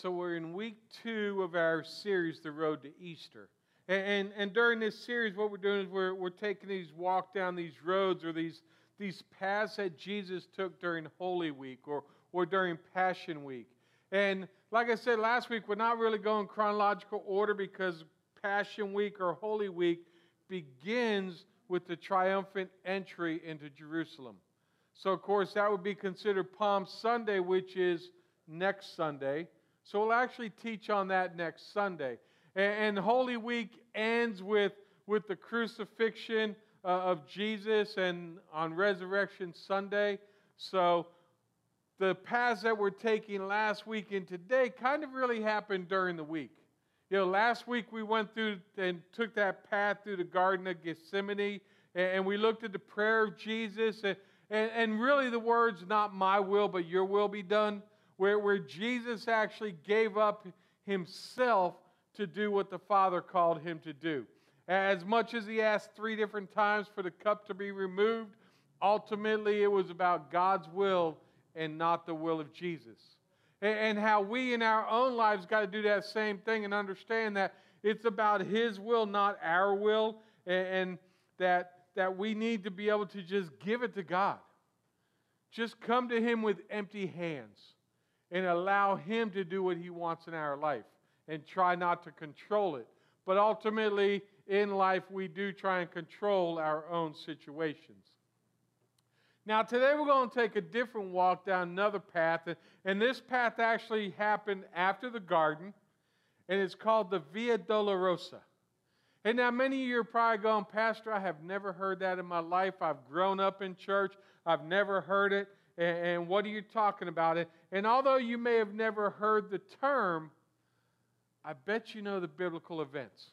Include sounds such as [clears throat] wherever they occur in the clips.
So we're in week two of our series, The Road to Easter. And, and, and, during this series, what we're doing is we're, we're taking these walk down these roads or these, these paths that Jesus took during Holy Week or, or during Passion Week. And like I said last week, we're not really going chronological order because Passion Week or Holy Week begins with the triumphant entry into Jerusalem. So, of course, that would be considered Palm Sunday, which is next Sunday. So we'll actually teach on that next Sunday. And, Holy Week ends with, with the crucifixion uh, of Jesus and on Resurrection Sunday. So the paths that we're taking last week and today kind of really happened during the week. You know, last week we went through and took that path through the Garden of Gethsemane, and we looked at the prayer of Jesus, and, and, and really the words, not my will, but your will be done where, where Jesus actually gave up himself to do what the Father called him to do. As much as he asked three different times for the cup to be removed, ultimately it was about God's will and not the will of Jesus. And, how we in our own lives got to do that same thing and understand that it's about his will, not our will, and, and that, that we need to be able to just give it to God. Just come to him with empty hands and allow Him to do what He wants in our life and try not to control it. But ultimately, in life, we do try and control our own situations. Now, today we're going to take a different walk down another path, and this path actually happened after the garden, and it's called the Via Dolorosa. And now, many of you are probably going, Pastor, I have never heard that in my life. I've grown up in church, I've never heard it and, and what are you talking about? It and although you may have never heard the term, I bet you know the biblical events.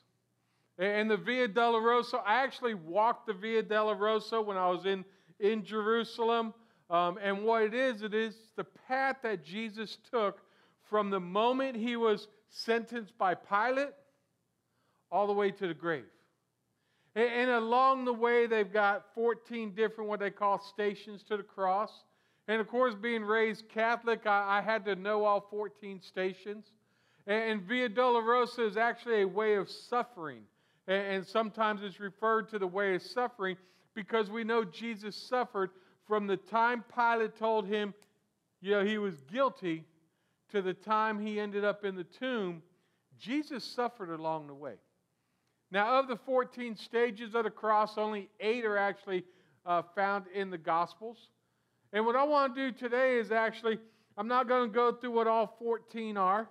And the Via Dolorosa, I actually walked the Via Dolorosa when I was in, in Jerusalem. Um, and what it is, it is the path that Jesus took from the moment he was sentenced by Pilate all the way to the grave. And, and along the way, they've got 14 different, what they call stations to the cross. And of course, being raised Catholic, I, I had to know all 14 stations. And, and, Via Dolorosa is actually a way of suffering. And, and sometimes it's referred to the way of suffering because we know Jesus suffered from the time Pilate told him, you know, he was guilty to the time he ended up in the tomb. Jesus suffered along the way. Now, of the 14 stages of the cross, only eight are actually uh, found in the Gospels. And what I want to do today is actually, I'm not going to go through what all 14 are,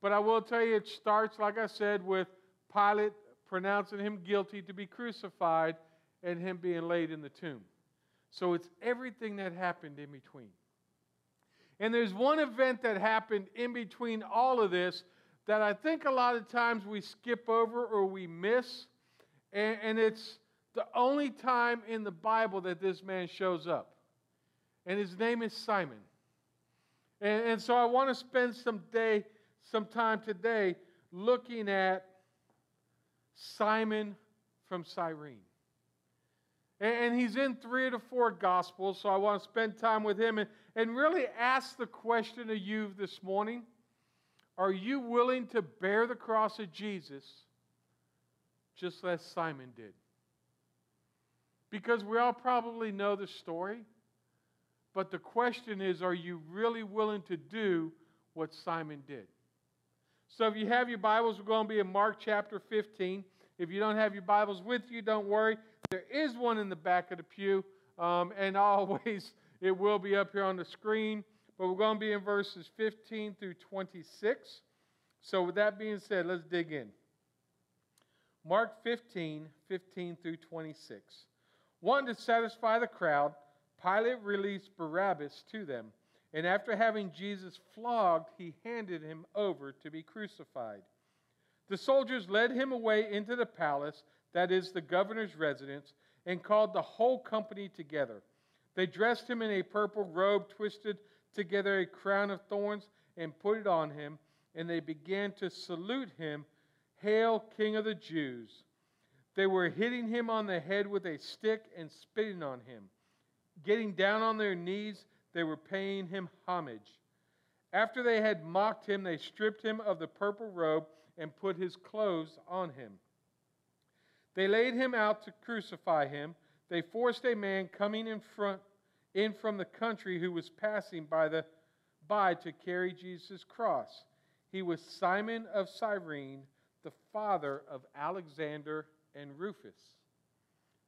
but I will tell you it starts, like I said, with Pilate pronouncing him guilty to be crucified and him being laid in the tomb. So it's everything that happened in between. And there's one event that happened in between all of this that I think a lot of times we skip over or we miss. And, it's the only time in the Bible that this man shows up and his name is Simon. And, and so I want to spend some day, some time today looking at Simon from Cyrene. And, and he's in three of the four Gospels, so I want to spend time with him and, and really ask the question of you this morning Are you willing to bear the cross of Jesus just as Simon did? Because we all probably know the story. But the question is are you really willing to do what Simon did? So if you have your Bibles, we're going to be in Mark chapter 15. If you don't have your Bibles with you, don't worry. There is one in the back of the pew, um, and [laughs] always it will be up here on the screen. But we're going to be in verses 15 through 26. So with that being said, let's dig in. Mark 15, 15 through 26. Wanting to satisfy the crowd, Pilate released Barabbas to them, and after having Jesus flogged, he handed him over to be crucified. The soldiers led him away into the palace, that is, the governor's residence, and called the whole company together. They dressed him in a purple robe, twisted together a crown of thorns, and put it on him, and they began to salute him, Hail, King of the Jews! They were hitting him on the head with a stick and spitting on him. Getting down on their knees, they were paying him homage. After they had mocked him, they stripped him of the purple robe and put his clothes on him. They laid him out to crucify him. They forced a man coming in front in from the country who was passing by the by to carry Jesus' cross. He was Simon of Cyrene, the father of Alexander and Rufus.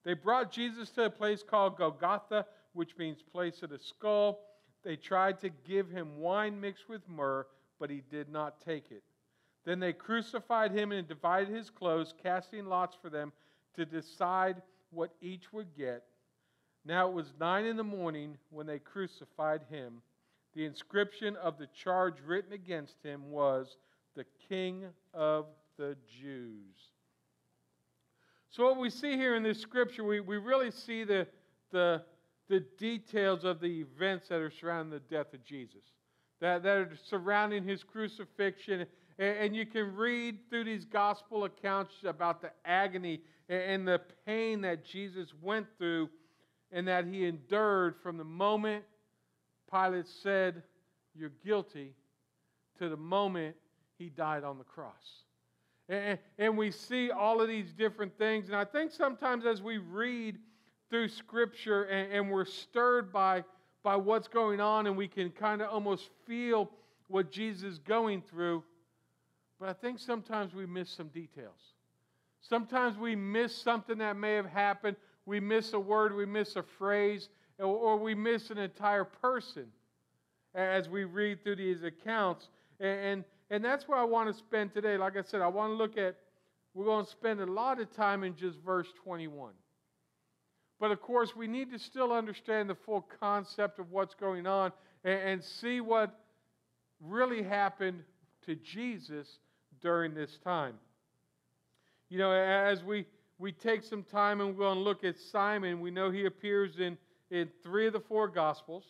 They brought Jesus to a place called Golgotha, which means place of the skull. They tried to give him wine mixed with myrrh, but he did not take it. Then they crucified him and divided his clothes, casting lots for them to decide what each would get. Now it was nine in the morning when they crucified him. The inscription of the charge written against him was, The King of the Jews. So, what we see here in this scripture, we, we really see the, the, the details of the events that are surrounding the death of Jesus, that, that are surrounding his crucifixion. And, and you can read through these gospel accounts about the agony and, and the pain that Jesus went through and that he endured from the moment Pilate said, You're guilty, to the moment he died on the cross. And, and we see all of these different things. And I think sometimes as we read through Scripture and, and we're stirred by, by what's going on, and we can kind of almost feel what Jesus is going through, but I think sometimes we miss some details. Sometimes we miss something that may have happened. We miss a word, we miss a phrase, or, we miss an entire person as we read through these accounts. And, and, and that's where I want to spend today. Like I said, I want to look at, we're going to spend a lot of time in just verse 21. But of course, we need to still understand the full concept of what's going on and, see what really happened to Jesus during this time. You know, as we, we take some time and we're going to look at Simon, we know he appears in, in three of the four Gospels.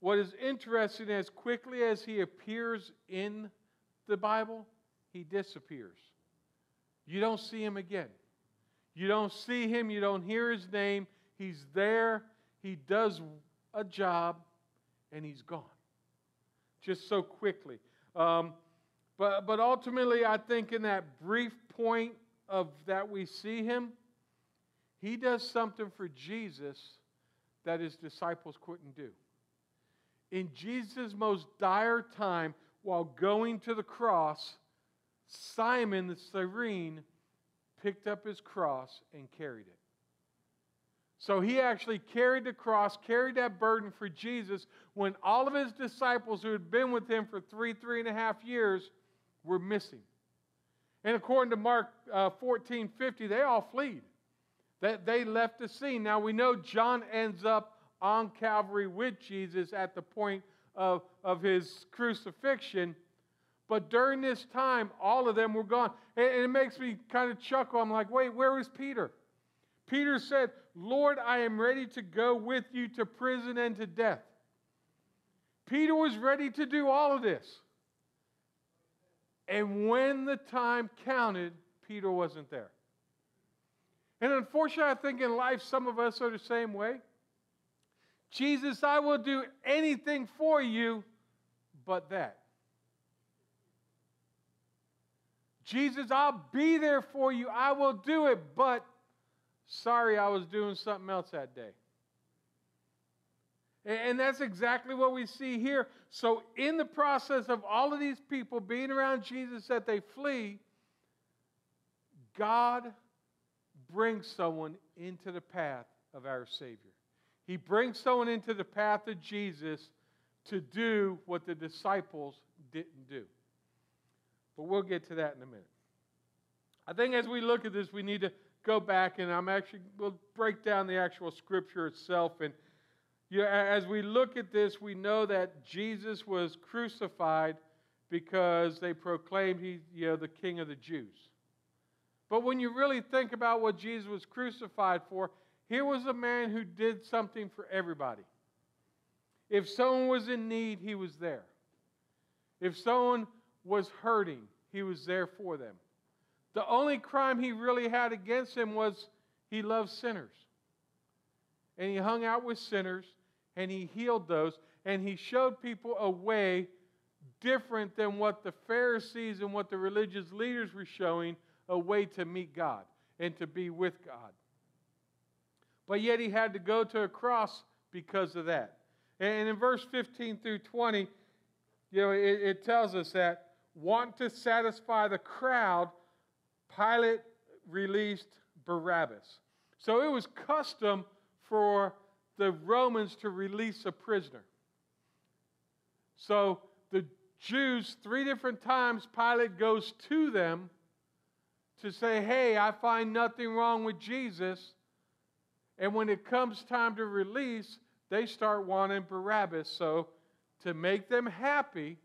What is interesting, as quickly as he appears in the Bible, he disappears. You don't see him again. You don't see him, you don't hear his name. He's there, he does a job, and he's gone. Just so quickly. Um, but, but ultimately, I think in that brief point of that we see him, he does something for Jesus that his disciples couldn't do in Jesus' most dire time, while going to the cross, Simon the Cyrene picked up his cross and carried it. So he actually carried the cross, carried that burden for Jesus when all of his disciples who had been with him for three, three and a half years were missing. And according to Mark uh, 14 50, they all fled. That they left the scene. Now we know John ends up on Calvary with Jesus at the point of, of his crucifixion. But during this time, all of them were gone. And it makes me kind of chuckle. I'm like, wait, where is Peter? Peter said, Lord, I am ready to go with you to prison and to death. Peter was ready to do all of this. And when the time counted, Peter wasn't there. And unfortunately, I think in life, some of us are the same way. Jesus, I will do anything for you but that. Jesus, I'll be there for you. I will do it, but sorry, I was doing something else that day. And that's exactly what we see here. So, in the process of all of these people being around Jesus that they flee, God brings someone into the path of our Savior. He brings someone into the path of Jesus to do what the disciples didn't do. But we'll get to that in a minute. I think as we look at this, we need to go back and I'm actually, we'll break down the actual scripture itself. And you know, as we look at this, we know that Jesus was crucified because they proclaimed he, you know, the king of the Jews. But when you really think about what Jesus was crucified for, here was a man who did something for everybody. If someone was in need, he was there. If someone was hurting, he was there for them. The only crime he really had against him was he loved sinners. And he hung out with sinners and he healed those. and he showed people a way different than what the Pharisees and what the religious leaders were showing a way to meet God and to be with God. But yet he had to go to a cross because of that. And in verse 15 through 20, you know, it, it tells us that want to satisfy the crowd, Pilate released Barabbas. So it was custom for the Romans to release a prisoner. So the Jews, three different times, Pilate goes to them to say, Hey, I find nothing wrong with Jesus. And when it comes time to release, they start wanting Barabbas. So to make them happy,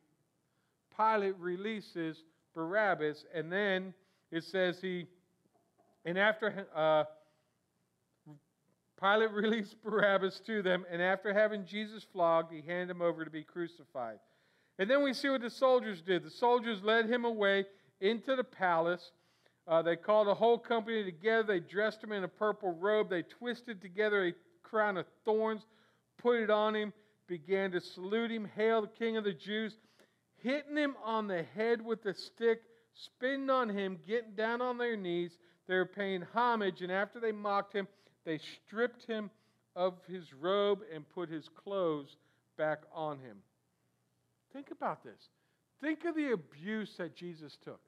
Pilate releases Barabbas. And then it says he, and after uh, Pilate [laughs] released Barabbas to them, and after having Jesus flogged, he handed him over to be crucified. And then we see what the soldiers did. The soldiers led him away into the palace. Uh, they called a whole company together. They dressed him in a purple robe. They twisted together a crown of thorns, put it on him, began to salute him, Hail the King of the Jews, hitting him on the head with a stick, spitting on him, getting down on their knees. They were paying homage, and after they mocked him, they stripped him of his robe and put his clothes back on him. Think about this. Think of the abuse that Jesus took.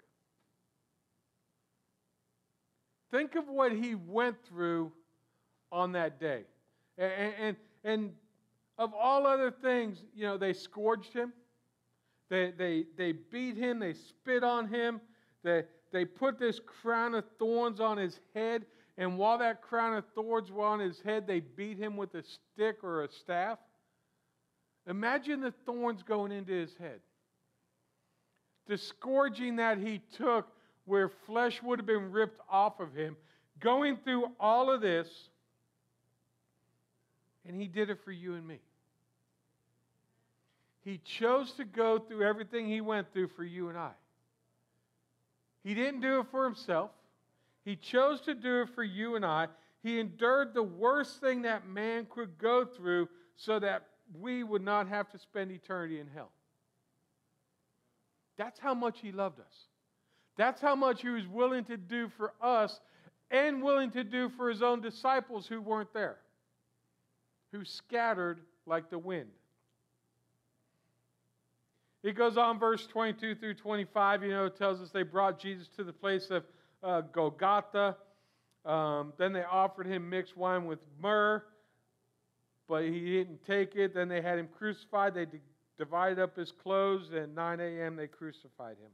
Think of what he went through on that day. And, and, and of all other things, you know, they scourged him, they, they, they beat him, they spit on him, they, they put this crown of thorns on his head. And while that crown of thorns was on his head, they beat him with a stick or a staff. Imagine the thorns going into his head. The scourging that he took, where flesh would have been ripped off of him, going through all of this, and he did it for you and me. He chose to go through everything he went through for you and I. He didn't do it for himself. He chose to do it for you and I. He endured the worst thing that man could go through so that we would not have to spend eternity in hell. That's how much he loved us. That's how much he was willing to do for us and willing to do for his own disciples who weren't there, who scattered like the wind. It goes on, verse 22 through 25, you know, tells us they brought Jesus to the place of uh, Golgotha. Um, then they offered him mixed wine with myrrh, but he didn't take it. Then they had him crucified. They d- divided up his clothes, and at 9 a.m. they crucified him.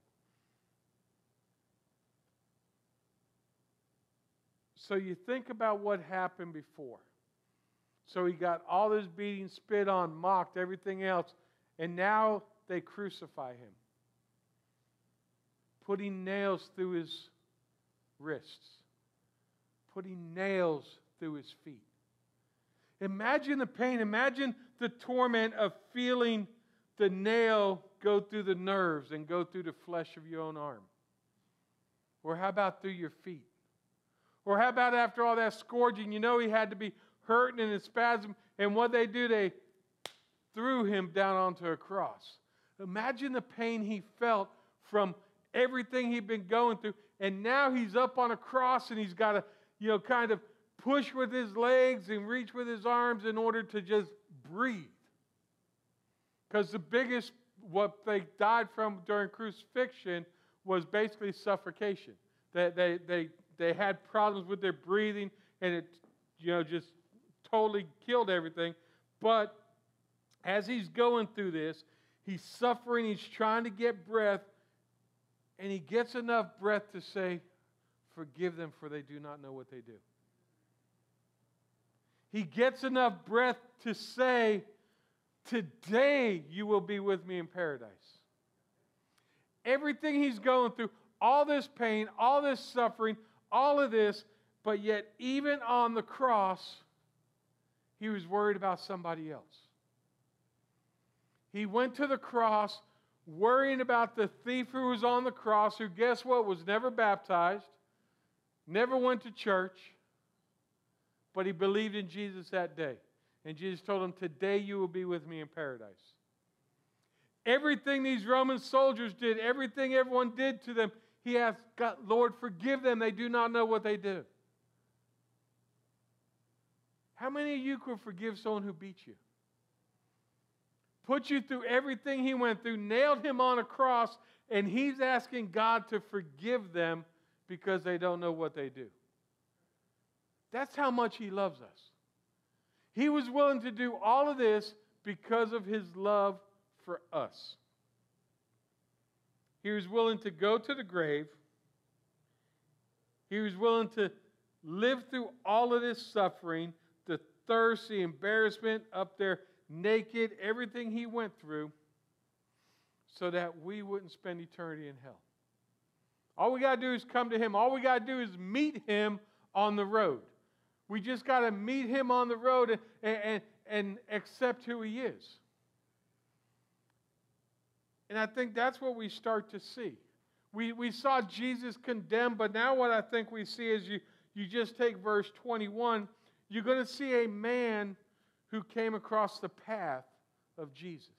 So you think about what happened before. So he got all this beating, spit on, mocked, everything else, and now they crucify him, putting nails through his wrists, putting nails through his feet. Imagine the pain. Imagine the torment of feeling the nail go through the nerves and go through the flesh of your own arm. Or how about through your feet? Or how about after all that scourging, you know he had to be hurting in a spasm, and what they do, they threw him down onto a cross. Imagine the pain he felt from everything he'd been going through, and now he's up on a cross and he's got to, you know, kind of push with his legs and reach with his arms in order to just breathe. Because the biggest, what they died from during crucifixion was basically suffocation. They, they, they, they had problems with their breathing and it, you know, just totally killed everything. But as he's going through this, he's suffering, he's trying to get breath, and he gets enough breath to say, Forgive them, for they do not know what they do. He gets enough breath to say, Today you will be with me in paradise. Everything he's going through, all this pain, all this suffering, all of this, but yet, even on the cross, he was worried about somebody else. He went to the cross worrying about the thief who was on the cross, who, guess what, was never baptized, never went to church, but he believed in Jesus that day. And Jesus told him, Today you will be with me in paradise. Everything these Roman soldiers did, everything everyone did to them, he asked God, Lord, forgive them. They do not know what they do. How many of you could forgive someone who beat you? Put you through everything he went through, nailed him on a cross, and he's asking God to forgive them because they don't know what they do. That's how much he loves us. He was willing to do all of this because of his love for us. He was willing to go to the grave. He was willing to live through all of this suffering, the thirst, the embarrassment, up there naked, everything he went through, so that we wouldn't spend eternity in hell. All we got to do is come to him. All we got to do is meet him on the road. We just got to meet him on the road and, and, and accept who he is. And I think that's what we start to see. We, we saw Jesus condemned, but now what I think we see is you, you just take verse 21, you're going to see a man who came across the path of Jesus.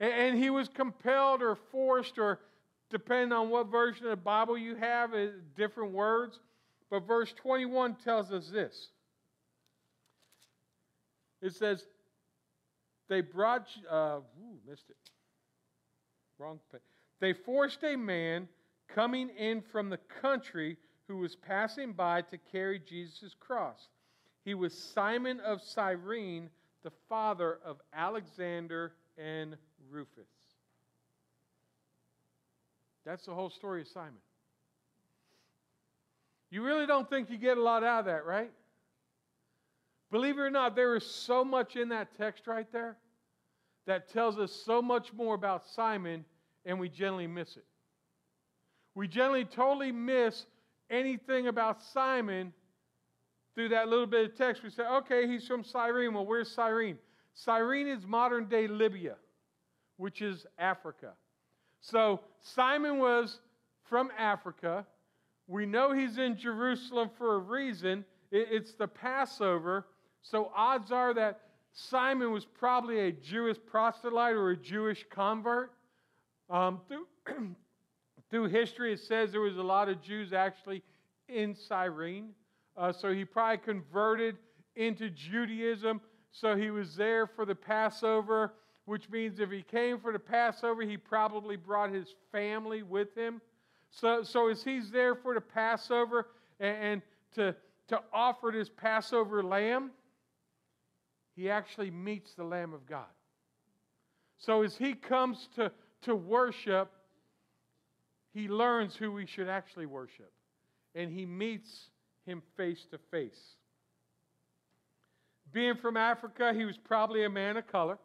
And, he was compelled or forced, or depending on what version of the Bible you have, different words. But verse 21 tells us this it says, They brought, uh, ooh, missed it. Wrong page. They forced a man coming in from the country who was passing by to carry Jesus' cross. He was Simon of Cyrene, the father of Alexander and Rufus. That's the whole story of Simon. You really don't think you get a lot out of that, right? Believe it or not, there is so much in that text right there that tells us so much more about Simon, and we generally miss it. We generally totally miss anything about Simon through that little bit of text. We say, okay, he's from Cyrene. Well, where's Cyrene? Cyrene is modern day Libya, which is Africa. So Simon was from Africa. We know he's in Jerusalem for a reason. It's the Passover. So odds are that Simon was probably a Jewish proselyte or a Jewish convert. Um, through, [clears throat] through history, it says there was a lot of Jews actually in Cyrene. Uh, so he probably converted into Judaism. So he was there for the Passover, which means if he came for the Passover, he probably brought his family with him. So, so as he's there for the Passover and, and to, to offer this Passover lamb, he actually meets the Lamb of God. So as he comes to, to worship, he learns who we should actually worship. And he meets him face to face. Being from Africa, he was probably a man of color.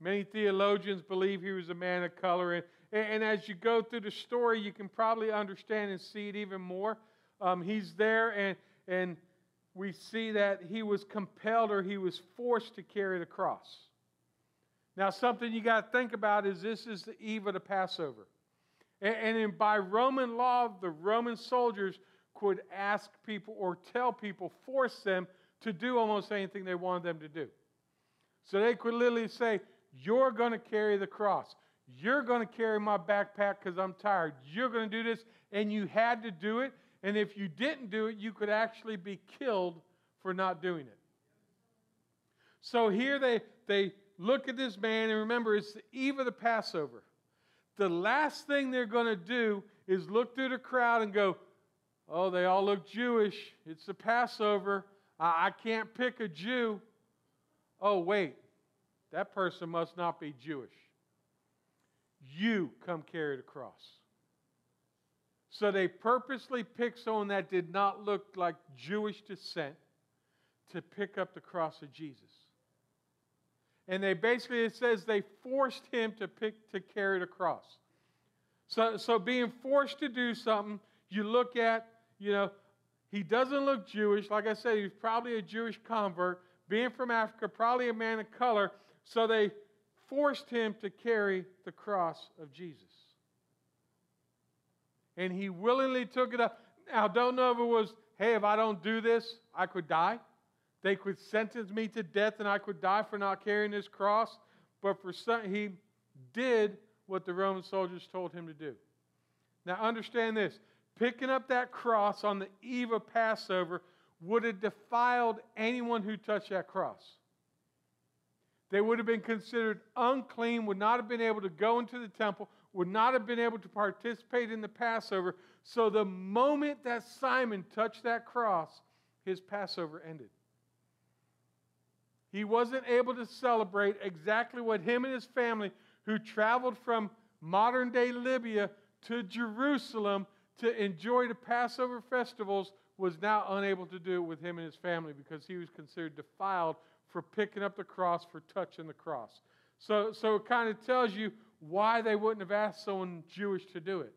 Many theologians believe he was a man of color. And, and as you go through the story, you can probably understand and see it even more. Um, he's there, and, and we see that he was compelled or he was forced to carry the cross. Now, something you got to think about is this is the eve of the Passover. And, and in, by Roman law, the Roman soldiers could ask people or tell people, force them to do almost anything they wanted them to do. So they could literally say, You're going to carry the cross. You're going to carry my backpack because I'm tired. You're going to do this. And you had to do it. And if you didn't do it, you could actually be killed for not doing it. So here they, they look at this man, and remember, it's the eve of the Passover. The last thing they're going to do is look through the crowd and go, Oh, they all look Jewish. It's the Passover. I, I can't pick a Jew. Oh, wait. That person must not be Jewish. You come carry the cross. So they purposely picked someone that did not look like Jewish descent to pick up the cross of Jesus. And they basically, it says they forced him to pick to carry the cross. So, so being forced to do something, you look at, you know, he doesn't look Jewish. Like I said, he's probably a Jewish convert. Being from Africa, probably a man of color. So they forced him to carry the cross of Jesus and he willingly took it up. Now, don't know if it was, hey, if I don't do this, I could die. They could sentence me to death and I could die for not carrying this cross. But for some, he did what the Roman soldiers told him to do. Now, understand this picking up that cross on the eve of Passover would have defiled anyone who touched that cross. They would have been considered unclean, would not have been able to go into the temple, would not have been able to participate in the Passover. So the moment that Simon touched that cross, his Passover ended. He wasn't able to celebrate exactly what him and his family, who traveled from modern day Libya to Jerusalem to enjoy the Passover festivals, was now unable to do it with him and his family because he was considered defiled for picking up the cross, for touching the cross. So, so it kind of tells you why they wouldn't have asked someone Jewish to do it.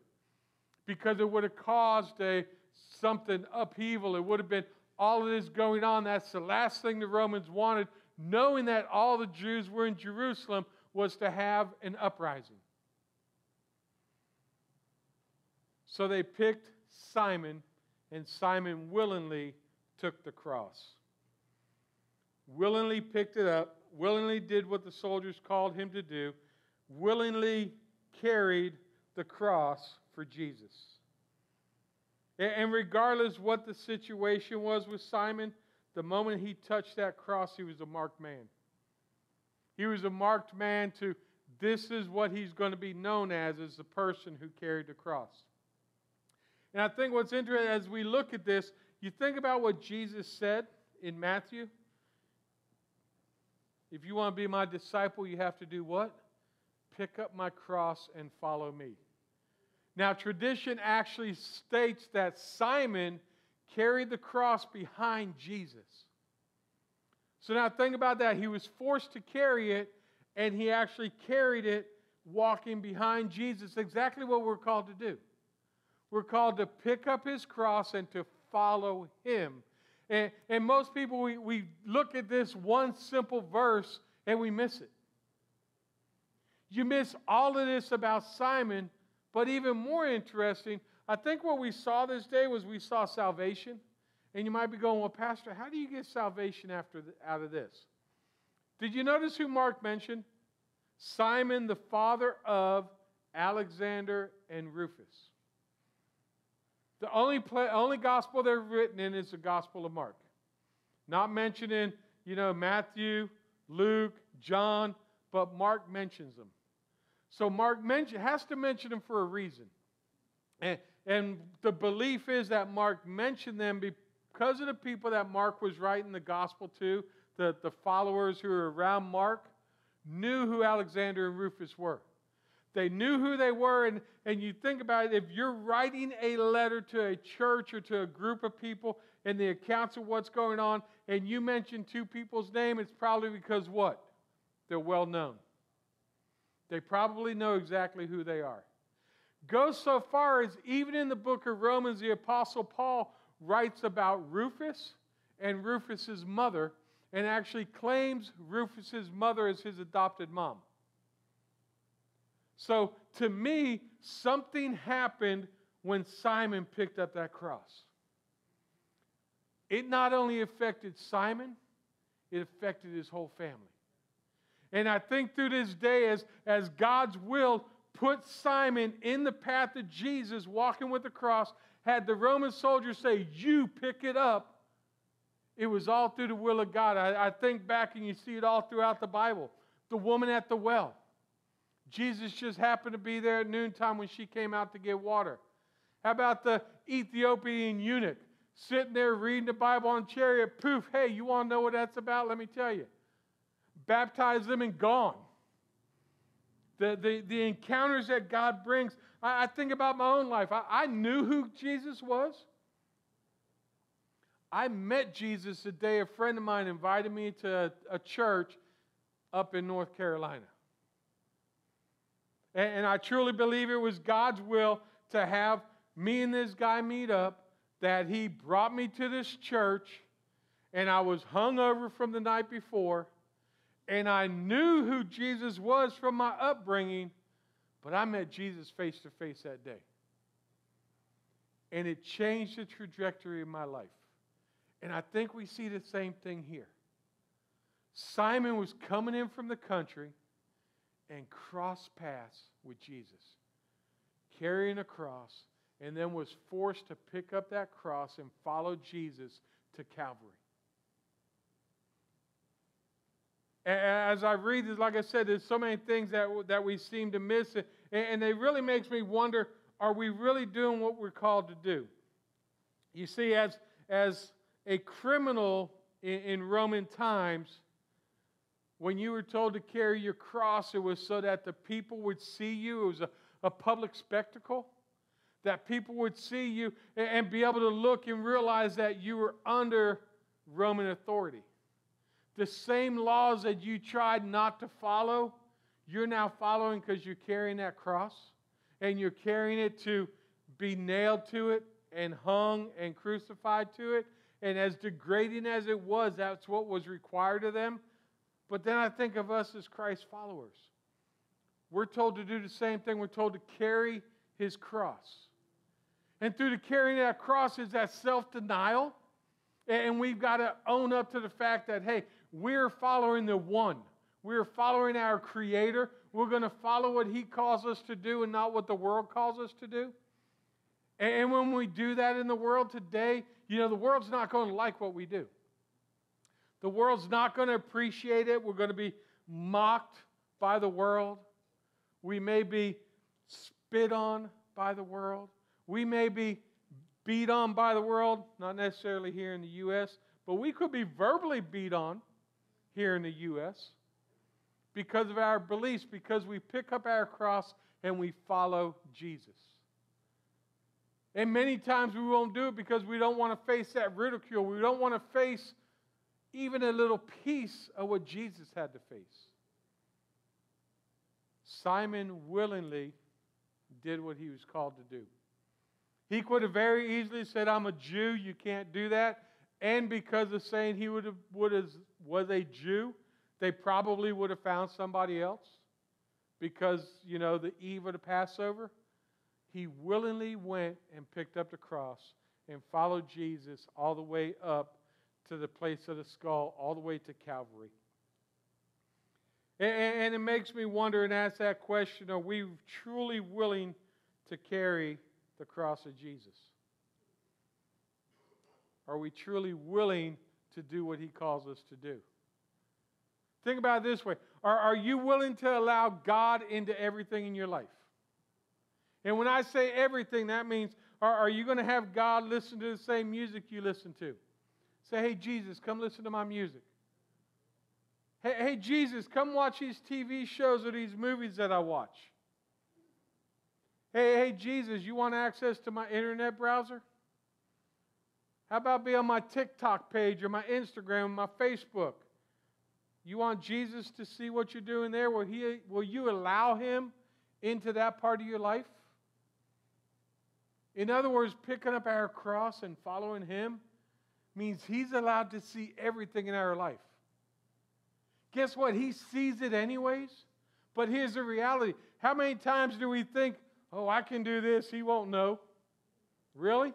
Because it would have caused a something upheaval. It would have been all of this going on. That's the last thing the Romans wanted, knowing that all the Jews were in Jerusalem, was to have an uprising. So they picked Simon, and Simon willingly took the cross. Willingly picked it up, willingly did what the soldiers called him to do, willingly carried the cross for Jesus. And regardless what the situation was with Simon, the moment he touched that cross, he was a marked man. He was a marked man to this is what he's going to be known as, as the person who carried the cross. And I think what's interesting as we look at this, you think about what Jesus said in Matthew. If you want to be my disciple, you have to do what? Pick up my cross and follow me. Now, tradition actually states that Simon carried the cross behind Jesus. So now think about that. He was forced to carry it, and he actually carried it walking behind Jesus. Exactly what we're called to do. We're called to pick up his cross and to follow him. And, and most people, we, we look at this one simple verse and we miss it. You miss all of this about Simon, but even more interesting, I think what we saw this day was we saw salvation. And you might be going, well, Pastor, how do you get salvation after the, out of this? Did you notice who Mark mentioned? Simon, the father of Alexander and Rufus. The only, only gospel they're written in is the Gospel of Mark. Not mentioning, you know, Matthew, Luke, John, but Mark mentions them. So Mark mention, has to mention them for a reason. And, and the belief is that Mark mentioned them because of the people that Mark was writing the gospel to, the, the followers who were around Mark, knew who Alexander and Rufus were. They knew who they were, and, and you think about it, if you're writing a letter to a church or to a group of people and the accounts of what's going on, and you mention two people's name, it's probably because what? They're well known. They probably know exactly who they are. Goes so far as even in the book of Romans, the Apostle Paul writes about Rufus and Rufus's mother and actually claims Rufus's mother as his adopted mom. So to me, something happened when Simon picked up that cross. It not only affected Simon, it affected his whole family. And I think through this day, as, as God's will put Simon in the path of Jesus, walking with the cross, had the Roman soldiers say, You pick it up, it was all through the will of God. I, I think back and you see it all throughout the Bible. The woman at the well. Jesus just happened to be there at noontime when she came out to get water. How about the Ethiopian eunuch sitting there reading the Bible on chariot? Poof, hey, you want to know what that's about? Let me tell you. Baptize them and gone. The, the, the encounters that God brings. I, I think about my own life. I, I knew who Jesus was. I met Jesus the day a friend of mine invited me to a, a church up in North Carolina. And, I truly believe it was God's will to have me and this guy meet up, that he brought me to this church, and I was hung over from the night before, and I knew who Jesus was from my upbringing, but I met Jesus face to face that day. And it changed the trajectory of my life. And I think we see the same thing here. Simon was coming in from the country and cross paths with Jesus, carrying a cross, and then was forced to pick up that cross and follow Jesus to Calvary. As I read this, like I said, there's so many things that, that we seem to miss, and it really makes me wonder are we really doing what we're called to do? You see, as, as a criminal in, in Roman times, when you were told to carry your cross, it was so that the people would see you. It was a, a public spectacle. That people would see you and, and be able to look and realize that you were under Roman authority. The same laws that you tried not to follow, you're now following because you're carrying that cross and you're carrying it to be nailed to it and hung and crucified to it. And as degrading as it was, that's what was required of them. But then I think of us as Christ followers. We're told to do the same thing. We're told to carry his cross. And through the carrying that cross is that self denial. And we've got to own up to the fact that, hey, we're following the one. We're following our Creator. We're going to follow what He calls us to do and not what the world calls us to do. And when we do that in the world today, you know, the world's not going to like what we do. The world's not going to appreciate it. We're going to be mocked by the world. We may be spit on by the world. We may be beat on by the world, not necessarily here in the U.S., but we could be verbally beat on here in the U.S. because of our beliefs, because we pick up our cross and we follow Jesus. And many times we won't do it because we don't want to face that ridicule. We don't want to face even a little piece of what Jesus had to face. Simon willingly did what he was called to do. He could have very easily said, I'm a Jew, you can't do that. And because of saying he would have, would have, was a Jew, they probably would have found somebody else because, you know, the eve of the Passover. He willingly went and picked up the cross and followed Jesus all the way up to the place of the skull, all the way to Calvary. And, it makes me wonder and ask that question are we truly willing to carry the cross of Jesus? Are we truly willing to do what he calls us to do? Think about it this way are, are you willing to allow God into everything in your life? And when I say everything, that means are, are you going to have God listen to the same music you listen to? Say, hey, Jesus, come listen to my music. Hey, hey, Jesus, come watch these TV shows or these movies that I watch. Hey, hey, Jesus, you want access to my internet browser? How about be on my TikTok page or my Instagram or my Facebook? You want Jesus to see what you're doing there? Will, he, will you allow him into that part of your life? In other words, picking up our cross and following him means he's allowed to see everything in our life. Guess what? He sees it anyways. But here's the reality how many times do we think, oh, I can do this, he won't know? Really?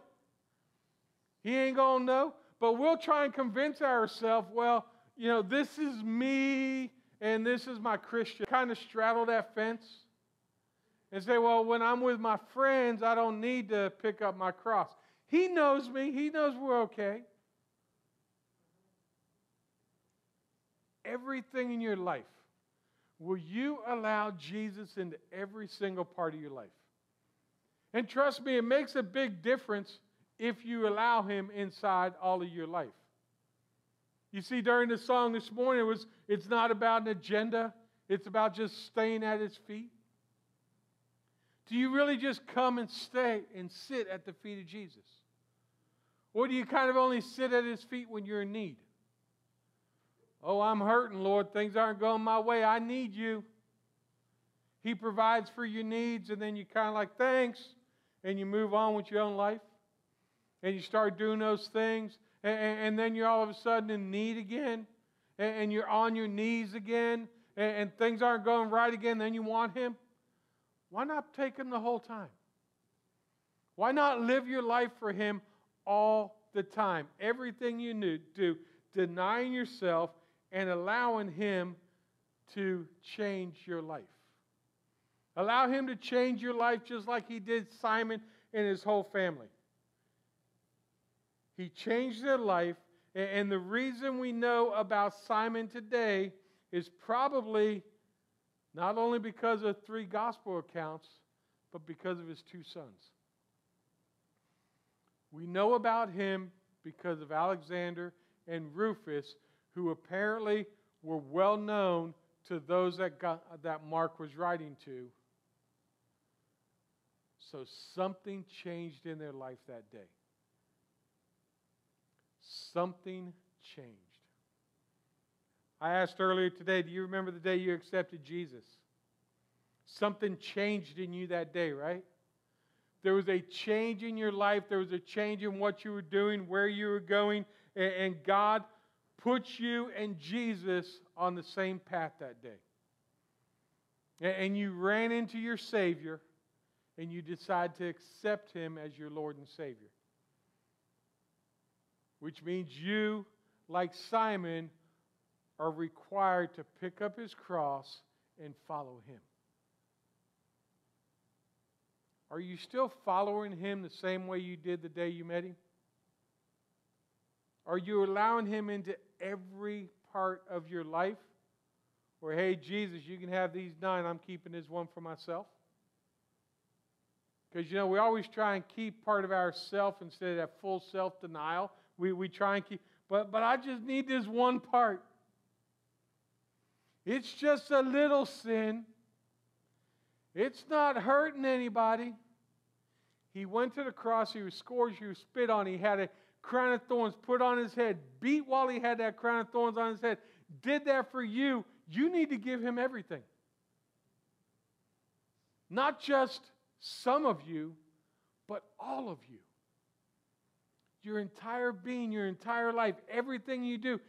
He ain't going to know. But we'll try and convince ourselves, well, you know, this is me and this is my Christian. Kind of straddle that fence and say, well, when I'm with my friends, I don't need to pick up my cross. He knows me, He knows we're okay. Everything in your life, will you allow Jesus into every single part of your life? And trust me, it makes a big difference if you allow him inside all of your life. You see, during the song this morning, it was it's not about an agenda, it's about just staying at his feet. Do you really just come and stay and sit at the feet of Jesus? Or do you kind of only sit at his feet when you're in need? Oh, I'm hurting, Lord. Things aren't going my way. I need you. He provides for your needs, and then you kind of like, thanks, and you move on with your own life and you start doing those things, and, and then you're all of a sudden in need again, and, and you're on your knees again, and, and things aren't going right again, then you want Him. Why not take Him the whole time? Why not live your life for Him all the time, everything you do, denying yourself and allowing Him to change your life. Allow Him to change your life just like He did Simon and his whole family. He changed their life, and the reason we know about Simon today is probably not only because of three gospel accounts, but because of his two sons. We know about him because of Alexander and Rufus, who apparently were well known to those that, got, that Mark was writing to. So something changed in their life that day. Something changed. I asked earlier today, do you remember the day you accepted Jesus? Something changed in you that day, right? There was a change in your life. There was a change in what you were doing, where you were going, and God put you and Jesus on the same path that day. And you ran into your Savior, and you decide to accept Him as your Lord and Savior. Which means you, like Simon, are required to pick up his cross and follow him. Are you still following him the same way you did the day you met him? Are you allowing him into every part of your life? Or, hey, Jesus, you can have these nine, I'm keeping this one for myself? Because, you know, we always try and keep part of ourself instead of that full self denial. We, we try and keep, but, but I just need this one part. It's just a little sin. It's not hurting anybody. He went to the cross, he was scourged, he was spit on, he had a crown of thorns put on his head, beat while he had that crown of thorns on his head. Did that for you. You need to give him everything. Not just some of you, but all of you. Your entire being, your entire life, everything you do,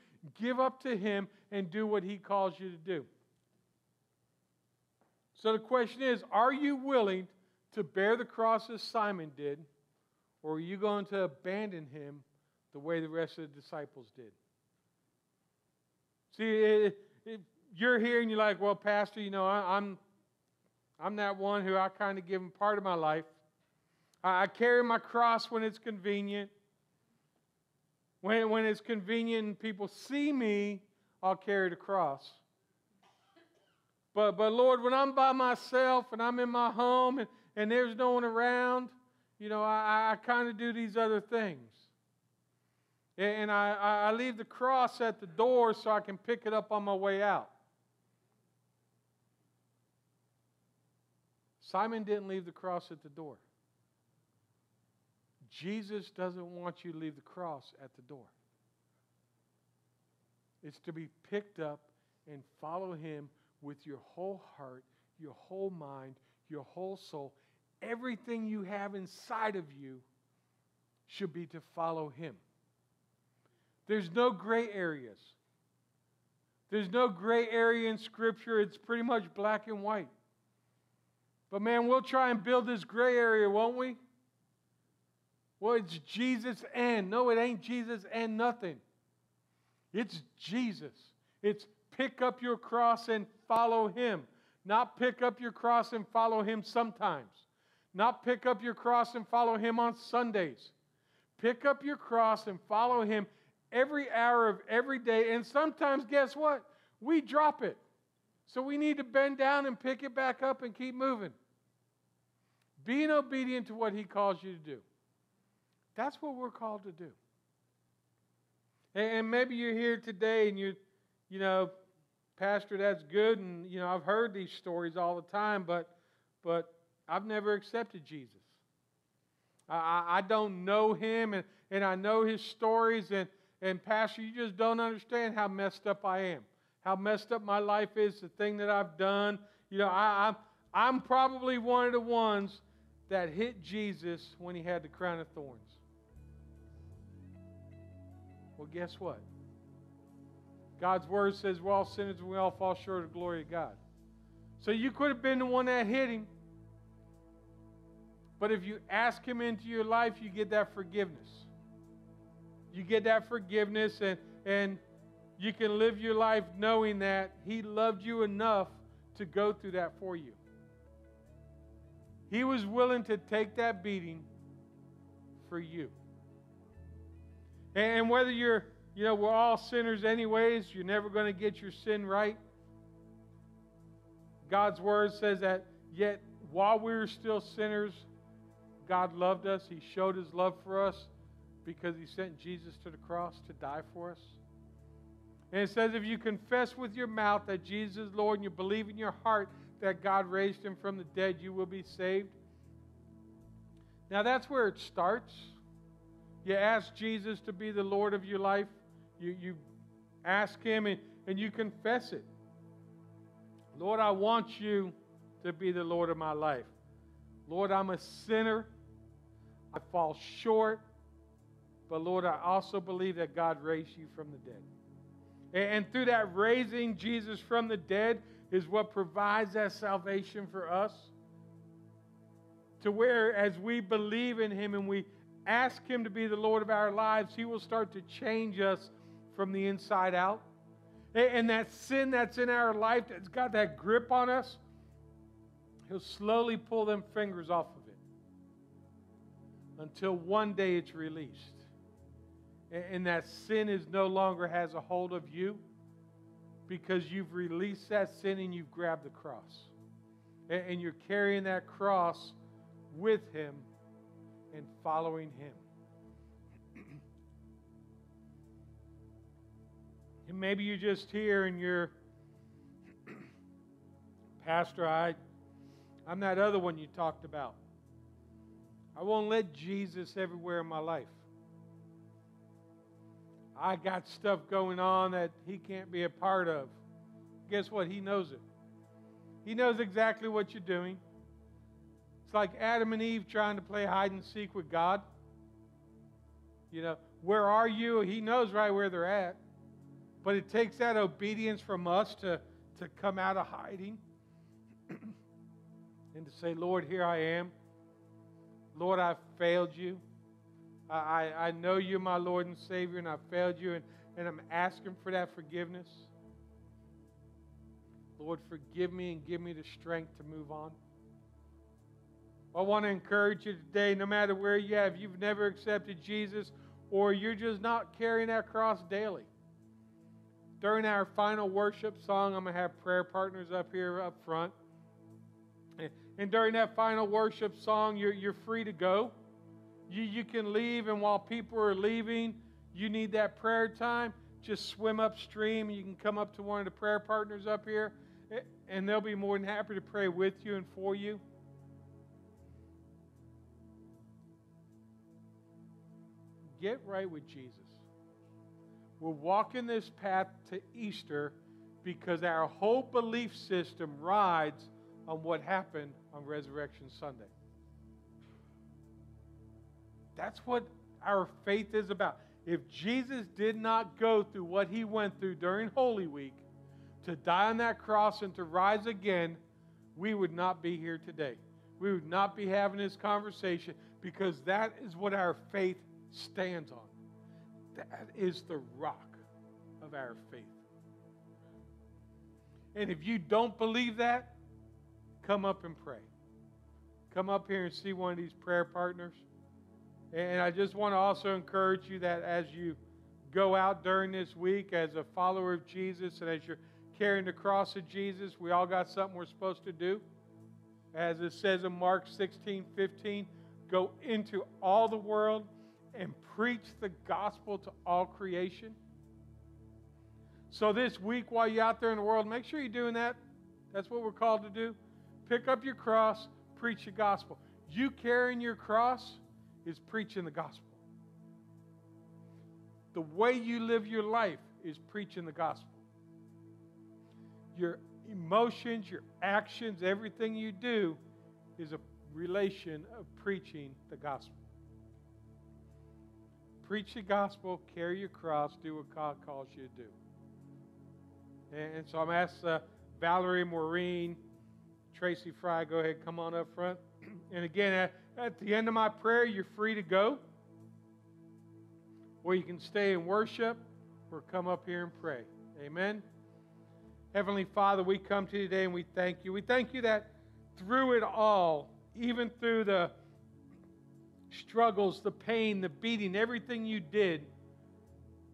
give up to him and do what he calls you to do. So the question is are you willing to bear the cross as Simon did, or are you going to abandon him the way the rest of the disciples did? See, if you're here and you're like, well, Pastor, you know, I, am I'm that one who I kind of give him part of my life. I, I carry my cross when it's convenient. When, when it's convenient and people see me, I'll carry the cross. But, but Lord, when I'm by myself and I'm in my home and, and there's no one around, you know, I, I kind of do these other things. And I, I leave the cross at the door so I can pick it up on my way out. Simon didn't leave the cross at the door. Jesus doesn't want you to leave the cross at the door. It's to be picked up and follow him with your whole heart, your whole mind, your whole soul. Everything you have inside of you should be to follow him. There's no gray areas. There's no gray area in Scripture. It's pretty much black and white. But man, we'll try and build this gray area, won't we? Well, it's Jesus and. No, it ain't Jesus and nothing. It's Jesus. It's pick up your cross and follow him. Not pick up your cross and follow him sometimes. Not pick up your cross and follow him on Sundays. Pick up your cross and follow him every hour of every day. And sometimes, guess what? We drop it. So we need to bend down and pick it back up and keep moving. Being obedient to what He calls you to do. That's what we're called to do. And maybe you're here today and you, you know, Pastor, that's good, and you know I've heard these stories all the time, but, but I've never accepted Jesus. I, I don't know Him, and, and I know His stories, and and Pastor, you just don't understand how messed up I am, how messed up my life is, the thing that I've done. You know, I, I'm I'm probably one of the ones that hit Jesus when he had the crown of thorns. Well, guess what? God's word says we're all sinners and we all fall short of the glory of God. So you could have been the one that hit him. But if you ask him into your life, you get that forgiveness. you get that forgiveness and, and you can live your life knowing that He loved you enough to go through that for you. He was willing to take that beating for you. And whether you're, you know, we're all sinners anyways, you're never going to get your sin right. God's word says that yet while we were still sinners, God loved us. He showed his love for us because he sent Jesus to the cross to die for us. And it says, if you confess with your mouth that Jesus is Lord and you believe in your heart that God raised him from the dead, you will be saved. Now that's where it starts. You ask Jesus to be the Lord of your life, you, you ask him and, and you confess it. Lord, I want you to be the Lord of my life. Lord, I'm a sinner. I fall short. But Lord, I also believe that God raised you from the dead. And through that raising Jesus from the dead is what provides that salvation for us. To where, as we believe in Him and we ask Him to be the Lord of our lives, He will start to change us from the inside out. And that sin that's in our life that's got that grip on us, He'll slowly pull them fingers off of until one day it's released. And that sin is no longer has a hold of you because you've released that sin and you've grabbed the cross. And you're carrying that cross with Him and following Him. [clears throat] and maybe you're just here and you're, [clears throat] Pastor, I I'm that other one you talked about. I won't let Jesus everywhere in my life. I got stuff going on that he can't be a part of. Guess what? He knows it. He knows exactly what you're doing. It's like Adam and Eve trying to play hide and seek with God. You know, where are you? He knows right where they're at. But it takes that obedience from us to, to come out of hiding [clears throat] and to say, Lord, here I am. Lord, I've failed you. I, I, I know you're my Lord and Savior, and I've failed you, and, and I'm asking for that forgiveness. Lord, forgive me and give me the strength to move on. I want to encourage you today, no matter where you have, you've never accepted Jesus, or you're just not carrying that cross daily. During our final worship song, I'm going to have prayer partners up here up front. And during that final worship song, you're, you're free to go. You, you can leave, and while people are leaving, you need that prayer time. Just swim upstream. You can come up to one of the prayer partners up here, and they'll be more than happy to pray with you and for you. Get right with Jesus. We're walking this path to Easter because our whole belief system rides on what happened on Resurrection Sunday. That's what our faith is about. If Jesus did not go through what he went through during Holy Week to die on that cross and to rise again, we would not be here today. We would not be having this conversation because that is what our faith stands on. That is the rock of our faith. And if you don't believe that, come up and pray. Come up here and see one of these prayer partners. And I just want to also encourage you that as you go out during this week as a follower of Jesus and as you're carrying the cross of Jesus, we all got something we're supposed to do. As it says in Mark 16 15, go into all the world and preach the gospel to all creation. So, this week, while you're out there in the world, make sure you're doing that. That's what we're called to do. Pick up your cross, preach the gospel. You carrying your cross is preaching the gospel. The way you live your life is preaching the gospel. Your emotions, your actions, everything you do is a relation of preaching the gospel. Preach the gospel, carry your cross, do what God calls you to do. And so I'm asking uh, Valerie Maureen. Tracy Fry, go ahead, come on up front. [clears throat] And again, at, at the end of my prayer, you're free to go. or you can stay and worship or come up here and pray. Amen. Heavenly Father, we come to you today and we thank you. We thank you that through it all, even through the struggles, the pain, the beating, everything you did,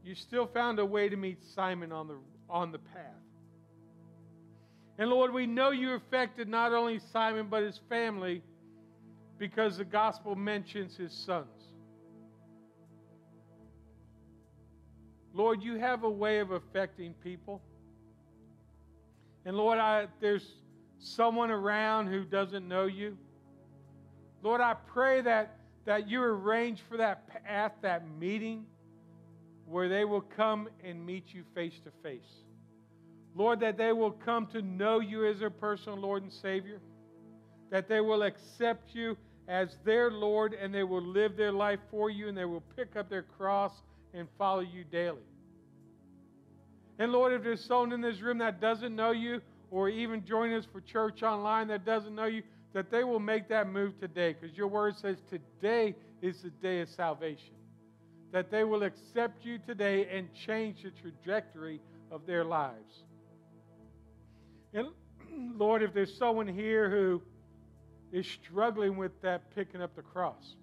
you still found a way to meet Simon on the, on the path. And Lord, we know you affected not only Simon but his family because the gospel mentions his sons. Lord, you have a way of affecting people. And Lord, I, there's someone around who doesn't know you. Lord, I pray that, that you arrange for that path, that meeting, where they will come and meet you face to face. Lord, that they will come to know you as their personal Lord and Savior, that they will accept you as their Lord and they will live their life for you and they will pick up their cross and follow you daily. And Lord, if there's someone in this room that doesn't know you or even join us for church online that doesn't know you, that they will make that move today because your word says today is the day of salvation. That they will accept you today and change the trajectory of their lives. And [clears throat] Lord, if there's someone here who is struggling with that picking up the cross,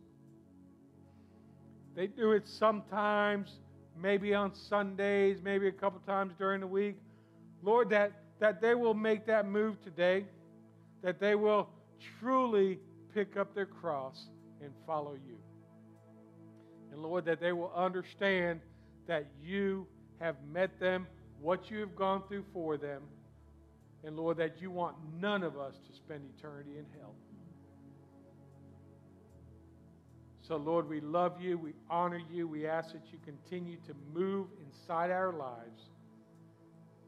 they do it sometimes, maybe on Sundays, maybe a couple times during the week. Lord, that, that they will make that move today, that they will truly pick up their cross and follow you. And Lord, that they will understand that you have met them, what you have gone through for them, and Lord, that you want none of us to spend eternity in hell. So, Lord, we love you. We honor you. We ask that you continue to move inside our lives.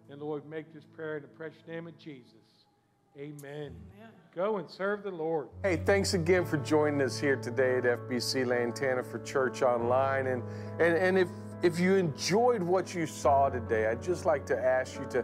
And, Lord, make this prayer in the precious name of Jesus. Amen. Amen. Go and serve the Lord. Hey, thanks again for joining us here today at FBC Lantana for Church Online. And, and, and if, if you enjoyed what you saw today, I'd just like to ask you to